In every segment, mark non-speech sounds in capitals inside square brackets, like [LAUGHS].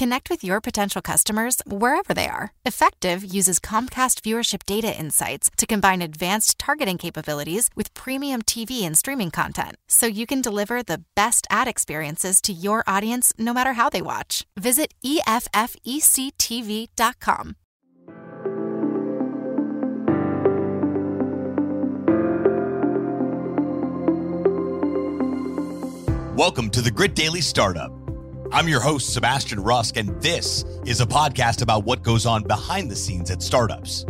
Connect with your potential customers wherever they are. Effectv uses Comcast viewership data insights to combine advanced targeting capabilities with premium TV and streaming content so you can deliver the best ad experiences to your audience no matter how they watch. Visit EFFECTV.com. Welcome to the Grit Daily Startup. I'm your host, Sebastian Rusk, and this is a podcast about what goes on behind the scenes at startups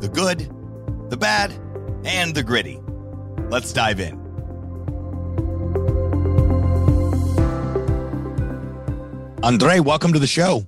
the good, the bad, and the gritty. Let's dive in. Andrei, welcome to the show.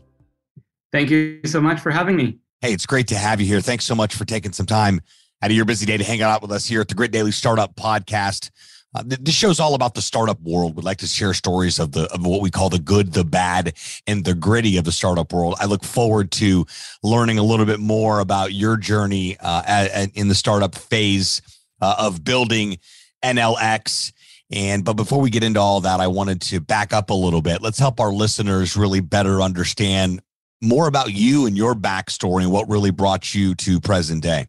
Thank you so much for having me. Hey, it's great to have you here. Thanks so much for taking some time out of your busy day to hang out with us here at the Grit Daily Startup Podcast. Uh, this show's all about the startup world. We'd like to share stories of the of what we call the good, the bad, and the gritty of the startup world. I look forward to learning a little bit more about your journey uh, at, at, in the startup phase uh, of building NLX. And but before we get into all that, I wanted to back up a little bit. Let's help our listeners really better understand more about you and your backstory and what really brought you to present day.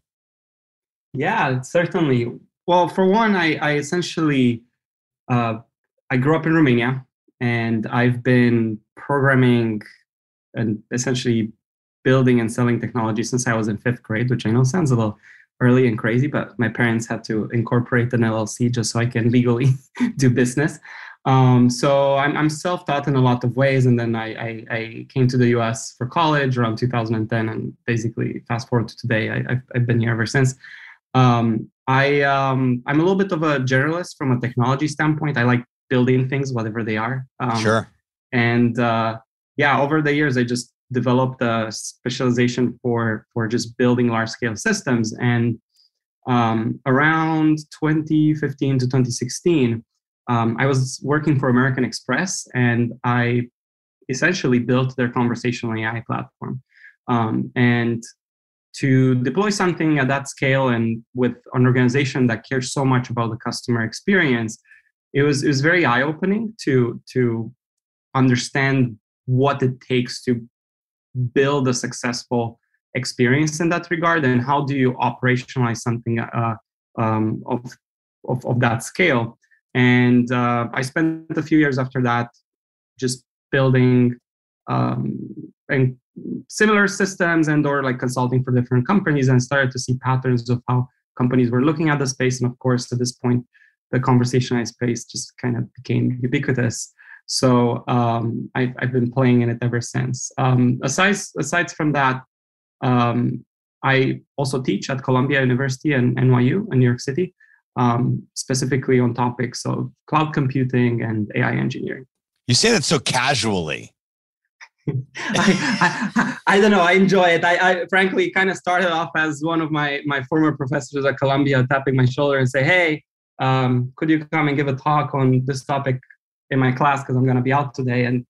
Yeah, certainly. Well, for one, I, I essentially uh, I grew up in Romania, and I've been programming and essentially building and selling technology since I was in fifth grade, which I know sounds a little early and crazy, but my parents had to incorporate an LLC just so I can [LAUGHS] legally do business. Um, so I'm, I'm self-taught in a lot of ways, and then I, I, I, came to the U.S. for college around 2010, and basically fast forward to today, I, have been here ever since. Um, I um, I'm a little bit of a generalist from a technology standpoint. I like building things, whatever they are. Um, sure. And uh, yeah, over the years, I just developed a specialization for for just building large scale systems. And um, around 2015 to 2016, um, I was working for American Express, and I essentially built their conversational AI platform. Um, and to deploy something at that scale and with an organization that cares so much about the customer experience, it was it was very eye opening to to understand what it takes to build a successful experience in that regard and how do you operationalize something uh, um, of, of, of that scale. And uh, i spent a few years after that just building um, and similar systems and or like consulting for different companies and started to see patterns of how companies were looking at the space. And of course at this point the conversational space just kind of became ubiquitous. So um, I've, I've, been playing in it ever since. Um, aside, aside from that um, i also teach at columbia university and nyu in new york city um, specifically on topics of cloud computing and ai engineering. You say that so casually [LAUGHS] I, I, I, don't know. I enjoy it. I, I frankly kind of started off as one of my, my former professors at Columbia tapping my shoulder and say, hey, um, could you come and give a talk on this topic in my class because I'm going to be out today. And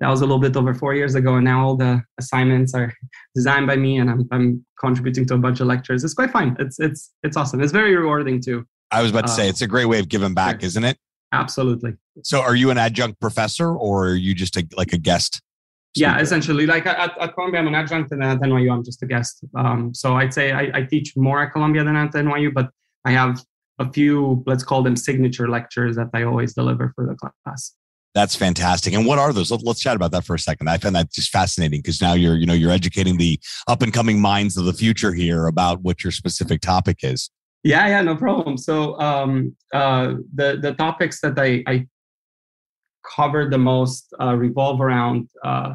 that was a little bit over four years ago. And now all the assignments are designed by me and I'm, I'm contributing to a bunch of lectures. It's quite fun. It's, it's, it's awesome. It's very rewarding too. I was about to uh, say, it's a great way of giving back, sure. isn't it? Absolutely. So are you an adjunct professor or are you just a, like a guest? Yeah essentially like at, at columbia i'm an adjunct and at nyu i'm just a guest. Um, so i'd say I, I, teach more at columbia than at nyu but i have a few let's call them signature lectures that i always deliver for the class. That's fantastic. And what are those? Let, us chat about that for a second. I find that just fascinating because now you're you know you're educating the up and coming minds of the future here about what your specific topic is. Yeah yeah no problem. So um, uh, the the topics that i i cover the most uh, revolve around uh,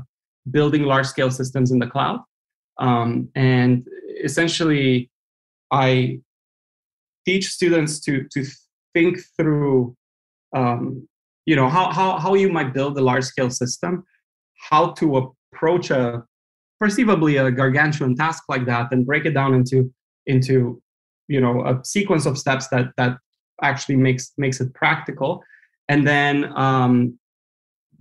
building large scale systems in the cloud. Um, and essentially, I teach students to, to think through um, you know how, how, how you might build a large scale system how to approach a perceivably a gargantuan task like that and break it down into into you know a sequence of steps that that actually makes makes it practical and then um,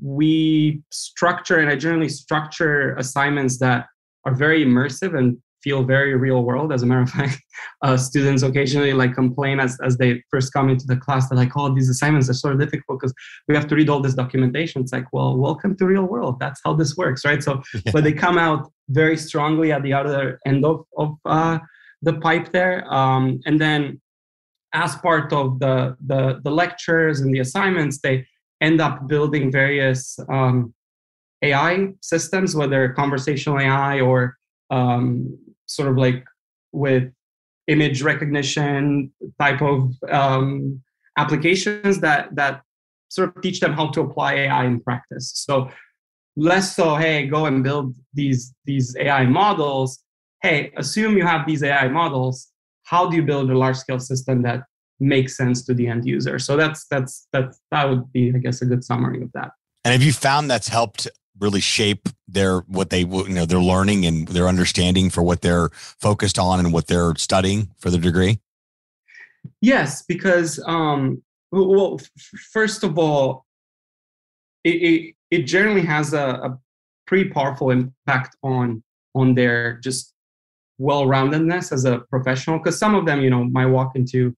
we structure and I generally structure assignments that are very immersive and feel very real world. As a matter of fact, [LAUGHS] uh, students occasionally like complain as, as they first come into the class. They're like, "Oh, these assignments are so difficult because we have to read all this documentation." It's like, well, welcome to real world. That's how this works, right? So, yeah. but they come out very strongly at the other end of of uh, the pipe there, um, and then as part of the, the the lectures and the assignments, they end up building various um, AI systems, whether conversational AI or um, sort of like with image recognition type of um, applications that that sort of teach them how to apply AI in practice. So less so, hey, go and build these these AI models. Hey, assume you have these AI models. How do you build a large scale system that makes sense to the end user? So that's that's that's that would be, I guess, a good summary of that. And have you found that's helped really shape their what they you know they're learning and their understanding for what they're focused on and what they're studying for the degree yes because um well first of all it, it, it generally has a, a pretty powerful impact on on their just well-roundedness as a professional because some of them you know might walk into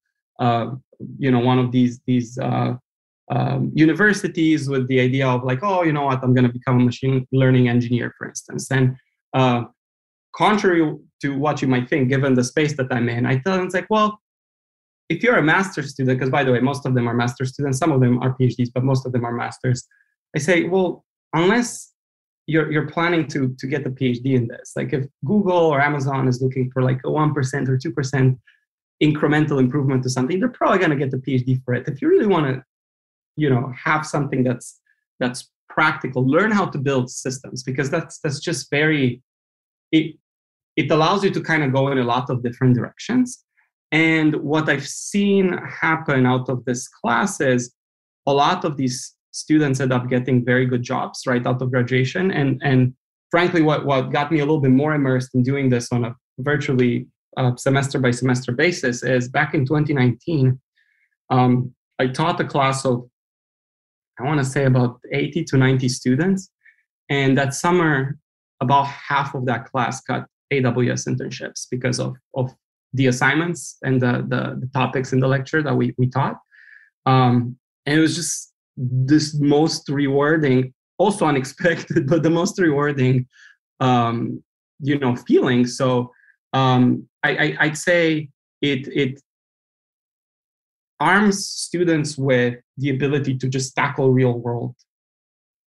you know one of these these uh, um, universities with the idea of like, oh, you know what, I'm going to become a machine learning engineer, for instance. And uh, contrary to what you might think, given the space that I'm in, I tell them it's like, well, if you're a master's student, because by the way, most of them are master's students, some of them are PhDs, but most of them are masters. I say, well, unless you're you're planning to to get the PhD in this, like if Google or Amazon is looking for like a one percent or two percent incremental improvement to something, they're probably going to get the PhD for it. If you really want to you know have something that's that's practical learn how to build systems because that's that's just very it it allows you to kind of go in a lot of different directions and what i've seen happen out of this class is a lot of these students end up getting very good jobs right out of graduation and and frankly what what got me a little bit more immersed in doing this on a virtually uh, semester by semester basis is back in 2019 um, i taught a class of I want to say about 80 to 90 students. And that summer, about half of that class got AWS internships because of, of the assignments and the, the, the topics in the lecture that we, we taught. Um, and it was just this most rewarding, also unexpected, [LAUGHS] but the most rewarding, um, you know, feeling. So um, I, I, would say it, it arms students with the ability to just tackle real world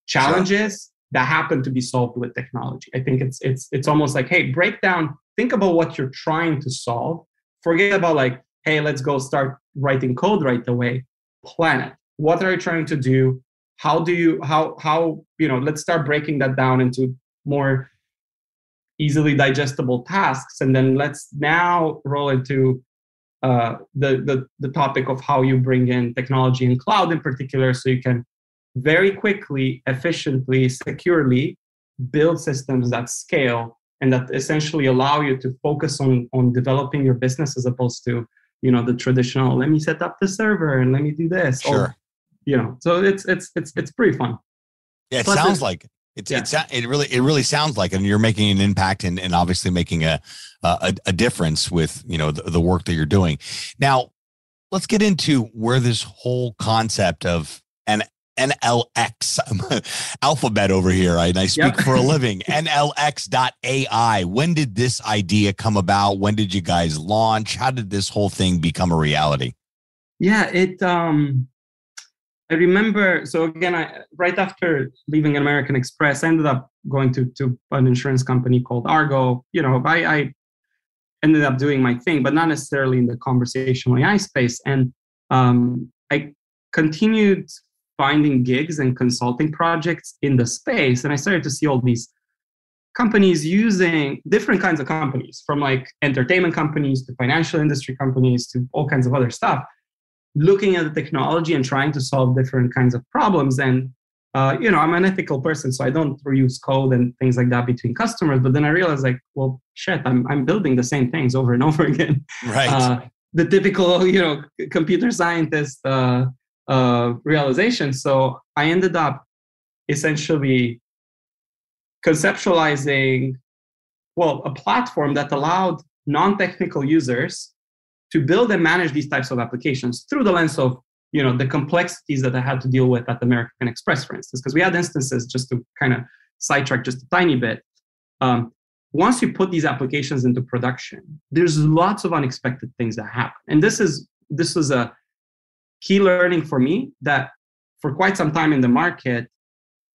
challenges that happen to be solved with technology. I think it's it's it's almost like, hey, break down, think about what you're trying to solve. Forget about like, hey, let's go start writing code right away. Plan it. What are you trying to do? How do you how how you know, let's start breaking that down into more easily digestible tasks. And then let's now roll into uh, the, the, the topic of how you bring in technology and cloud in particular so you can very quickly, efficiently, securely build systems that scale and that essentially allow you to focus on, on developing your business as opposed to you know the traditional let me set up the server and let me do this. Sure. Or, you know so it's it's it's it's pretty fun. Yeah it Plus sounds like it's, yeah. it's it really it really sounds like and you're making an impact and, and obviously making a, a a difference with you know the, the work that you're doing. Now, let's get into where this whole concept of an NLX alphabet over here. Right? I speak yep. for a living. [LAUGHS] NLX.ai. When did this idea come about? When did you guys launch? How did this whole thing become a reality? Yeah, it um I remember, so again, I, right after leaving American Express, I ended up going to, to an insurance company called Argo. You know, I, I ended up doing my thing, but not necessarily in the conversational AI space. And um, I continued finding gigs and consulting projects in the space. And I started to see all these companies using different kinds of companies, from like entertainment companies to financial industry companies to all kinds of other stuff looking at the technology and trying to solve different kinds of problems. And uh, you know, I'm an ethical person, so I don't reuse code and things like that between customers. But then I realized, like, well, shit, I'm I'm building the same things over and over [LAUGHS] again. Right. Uh, the typical, [LAUGHS] you know, computer scientist uh, uh, realization. So I ended up essentially conceptualizing well, a platform that allowed non-technical users to build and manage these types of applications through the lens of you know the complexities that I had to deal with at American Express, for instance, because we had instances just to kind of sidetrack just a tiny bit. Um, once you put these applications into production, there's lots of unexpected things that happen, and this is this was a key learning for me that for quite some time in the market,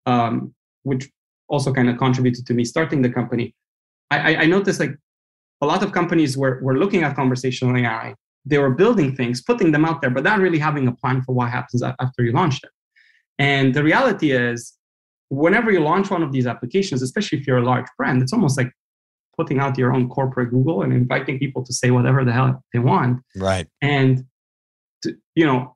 um, which also kind of contributed to me starting the company. I, I noticed like a lot of companies were, were looking at conversational AI. They were building things, putting them out there, but not really having a plan for what happens after you launch them. And the reality is, whenever you launch one of these applications, especially if you're a large brand, it's almost like putting out your own corporate Google and inviting people to say whatever the hell they want. Right. And to, you know,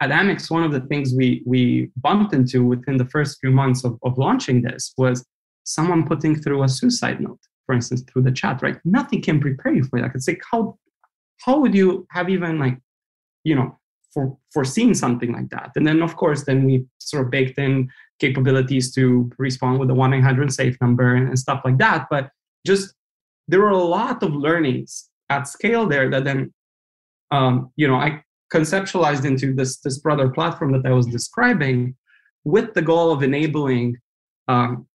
at Amex, one of the things we we bumped into within the first few months of, of launching this was someone putting through a suicide note for instance, through the chat, right? Nothing can prepare you for that. It's like how how would you have even like, you know, for foreseen something like that? And then of course, then we sort of baked in capabilities to respond with the 1-800 safe number and, and stuff like that. But just there were a lot of learnings at scale there that then um, you know I conceptualized into this this broader platform that I was describing with the goal of enabling um,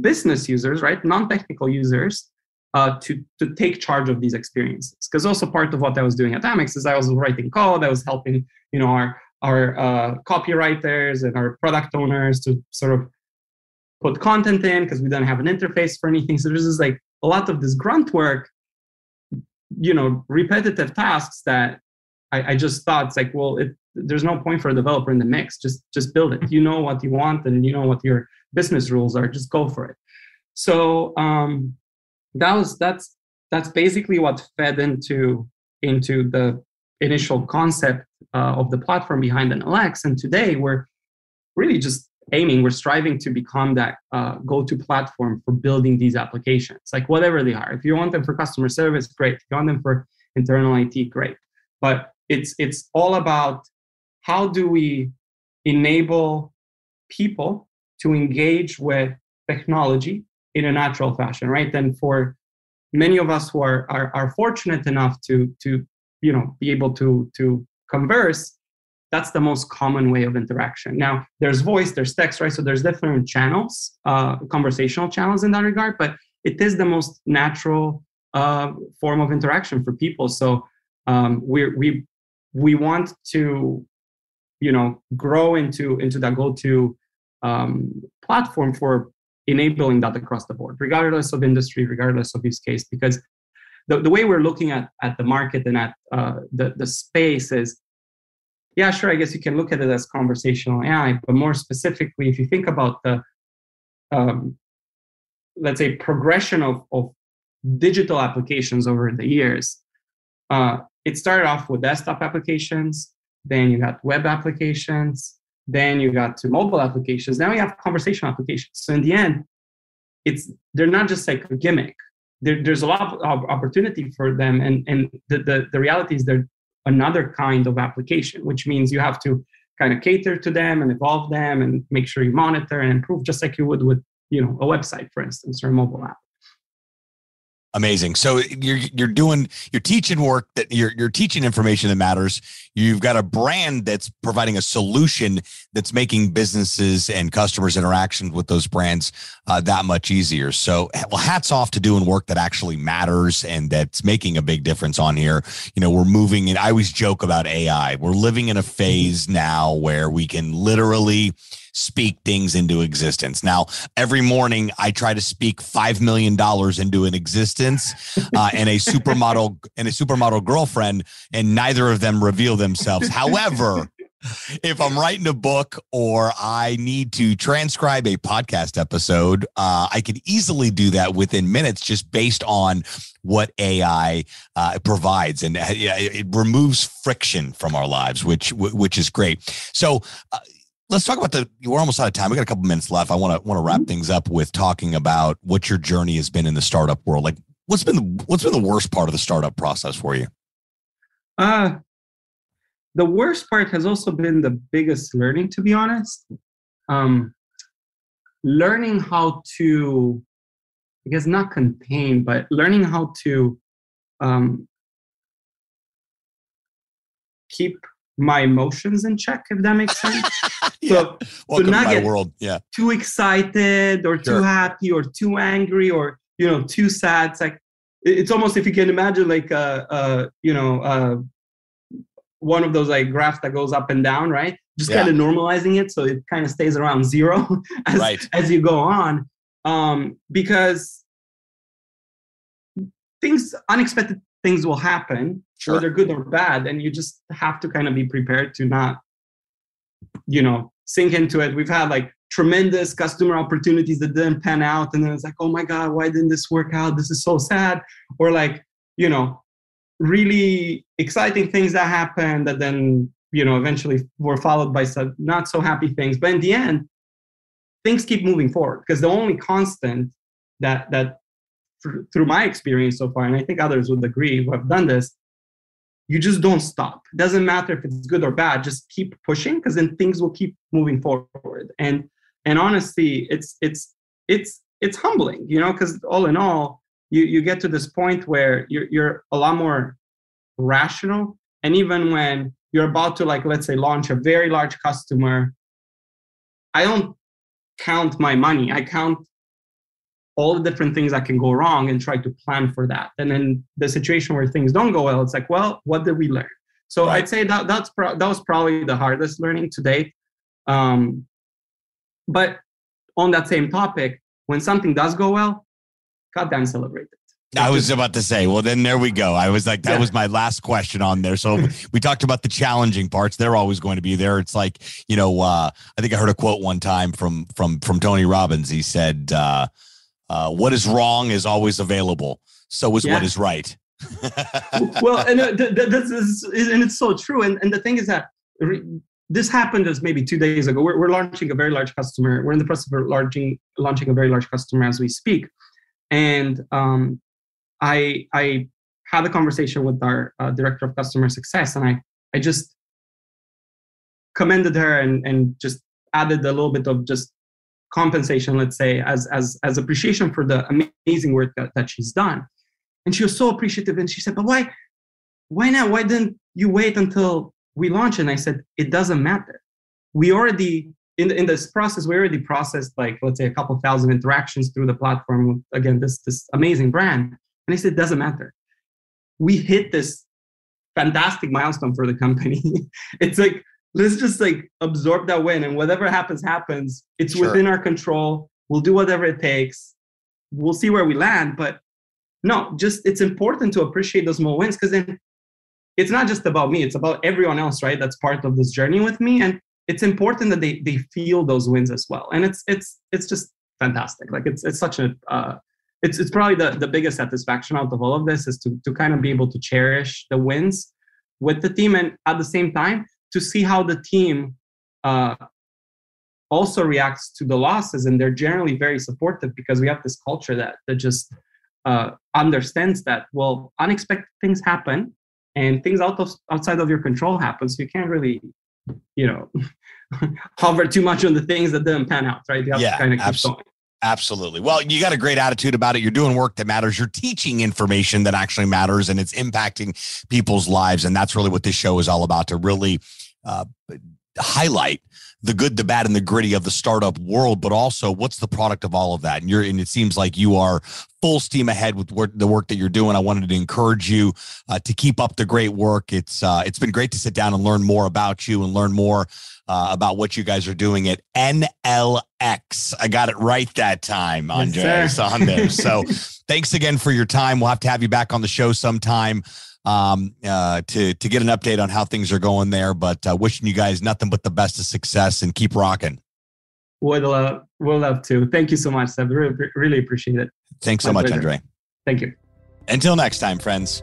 business users, right, non-technical users, uh, to to take charge of these experiences. Because also part of what I was doing at Amex is I was writing code, I was helping you know our our uh, copywriters and our product owners to sort of put content in because we don't have an interface for anything. So there's just like a lot of this grunt work, you know, repetitive tasks that I, I just thought it's like, well, it, there's no point for a developer in the mix. Just just build it. You know what you want and you know what your business rules are. Just go for it. So um, that was that's that's basically what fed into into the initial concept uh, of the platform behind NLX. And today we're really just aiming, we're striving to become that uh, go-to platform for building these applications, like whatever they are. If you want them for customer service, great. If you want them for internal IT, great. But it's it's all about how do we enable people to engage with technology in a natural fashion, right? And for many of us who are, are, are fortunate enough to, to you know, be able to, to converse, that's the most common way of interaction. Now, there's voice, there's text, right? So there's different channels, uh, conversational channels in that regard, but it is the most natural uh, form of interaction for people. So um, we we we want to you know grow into into that go-to um, platform for enabling that across the board regardless of industry regardless of use case because the, the way we're looking at, at the market and at uh, the, the space is yeah sure i guess you can look at it as conversational ai but more specifically if you think about the um, let's say progression of, of digital applications over the years uh, it started off with desktop applications then you got web applications, then you got to mobile applications. Now you have conversation applications. So in the end, it's they're not just like a gimmick. There, there's a lot of opportunity for them, and and the, the the reality is they're another kind of application, which means you have to kind of cater to them and evolve them and make sure you monitor and improve, just like you would with you know a website, for instance, or a mobile app. Amazing. So you're you're doing you're teaching work that you're you're teaching information that matters. You've got a brand that's providing a solution that's making businesses and customers interactions with those brands uh, that much easier. So well, hats off to doing work that actually matters and that's making a big difference on here. You know, we're moving and I always joke about AI. We're living in a phase now where we can literally speak things into existence. Now, every morning I try to speak $5 million into an existence uh, and a supermodel and a supermodel girlfriend, and neither of them reveal themselves. However, if I'm writing a book or I need to transcribe a podcast episode, uh, I can easily do that within minutes just based on what AI uh, provides, and uh, it removes friction from our lives, which which is great. So. Uh, let's talk about the we're almost out of time. We got a couple minutes left. I want to want to wrap mm-hmm. things up with talking about what your journey has been in the startup world. Like what's been the what's been the worst part of the startup process for you? Uh the worst part has also been the biggest learning to be honest. Um learning how to I guess not contain, but learning how to um, keep my emotions in check, if that makes sense. [LAUGHS] yeah. So, Welcome so not get world. Yeah. Too excited or sure. too happy or too angry or you know too sad. It's like it's almost if you can imagine like uh, uh you know uh one of those like graphs that goes up and down, right? Just yeah. kind of normalizing it so it kind of stays around zero [LAUGHS] as right. as you go on. Um, because things unexpected things will happen, sure. whether good or bad, and you just have to kind of be prepared to not, you know, sink into it. We've had like tremendous customer opportunities that didn't pan out, and then it's like, oh my god, why didn't this work out? This is so sad. Or like, you know, really exciting things that happened that then you know eventually were followed by some not so happy things. But in the end, things keep moving forward because the only constant that that through my experience so far, and I think others would agree who have done this, you just don't stop. It doesn't matter if it's good or bad, just keep pushing because then things will keep moving forward. And and honestly, it's it's it's it's humbling, you know, because all in all, you you get to this point where you're you're a lot more rational. And even when you're about to like let's say launch a very large customer, I don't count my money. I count all the different things that can go wrong and try to plan for that. And then the situation where things don't go well, it's like, well, what did we learn? So right. I'd say that that's pro- that was probably the hardest learning to date. Um, but on that same topic, when something does go well, goddamn celebrate it. I was about to say, well, then there we go. I was like, that yeah. was my last question on there. So [LAUGHS] we talked about the challenging parts. They're always going to be there. It's like, you know, uh, I think I heard a quote one time from from from Tony Robbins. He said, uh, uh, what is wrong is always available. So is yeah. what is right. [LAUGHS] well, and uh, th- th- this is, and it's so true. And, and the thing is that re- this happened as maybe two days ago. We're, we're launching a very large customer. We're in the process of launching launching a very large customer as we speak. And um, I I had a conversation with our uh, director of customer success, and I I just commended her and and just added a little bit of just compensation, let's say, as as as appreciation for the amazing work that, that she's done. And she was so appreciative. And she said, But why why not? Why didn't you wait until we launch? And I said, It doesn't matter. We already in, in this process, we already processed like let's say a couple thousand interactions through the platform again this this amazing brand. And I said, it doesn't matter. We hit this fantastic milestone for the company. [LAUGHS] it's like let's just like absorb that win and whatever happens happens. It's sure. within our control. We'll do whatever it takes. We'll see where we land but no just it's important to appreciate those small wins because then it's not just about me it's about everyone else right that's part of this journey with me and it's important that they they feel those wins as well and it's it's it's just fantastic. Like it's it's such a uh, it's it's probably the the biggest satisfaction out of all of this is to to kind of be able to cherish the wins with the team and at the same time to see how the team uh, also reacts to the losses and they're generally very supportive because we have this culture that that just uh, understands that well unexpected things happen and things out of outside of your control happen so you can't really you know [LAUGHS] hover too much on the things that didn't pan out right you have yeah, to kind of keep absolutely. going Absolutely. Well, you got a great attitude about it. You're doing work that matters. You're teaching information that actually matters and it's impacting people's lives. And that's really what this show is all about to really uh, highlight the good, the bad, and the gritty of the startup world, but also what's the product of all of that. And you're, and it seems like you are full steam ahead with work, the work that you're doing. I wanted to encourage you uh, to keep up the great work. It's, uh, it's been great to sit down and learn more about you and learn more uh, about what you guys are doing at NLX. I got it right that time, Andrei. Yes, on there. [LAUGHS] So thanks again for your time. We'll have to have you back on the show sometime um, uh, to to get an update on how things are going there. But uh, wishing you guys nothing but the best of success and keep rocking. Would love, would love to. Thank you so much, Seb. Really, really appreciate it. Thanks so much, pleasure. Andrei. Thank you. Until next time, friends.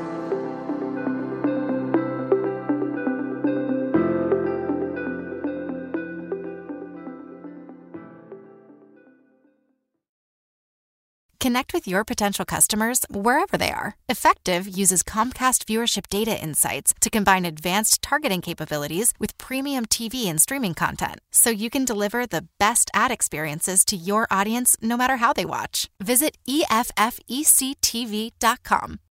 Connect with your potential customers wherever they are. Effectv uses Comcast viewership data insights to combine advanced targeting capabilities with premium TV and streaming content so you can deliver the best ad experiences to your audience no matter how they watch. Visit EFFECTV.com.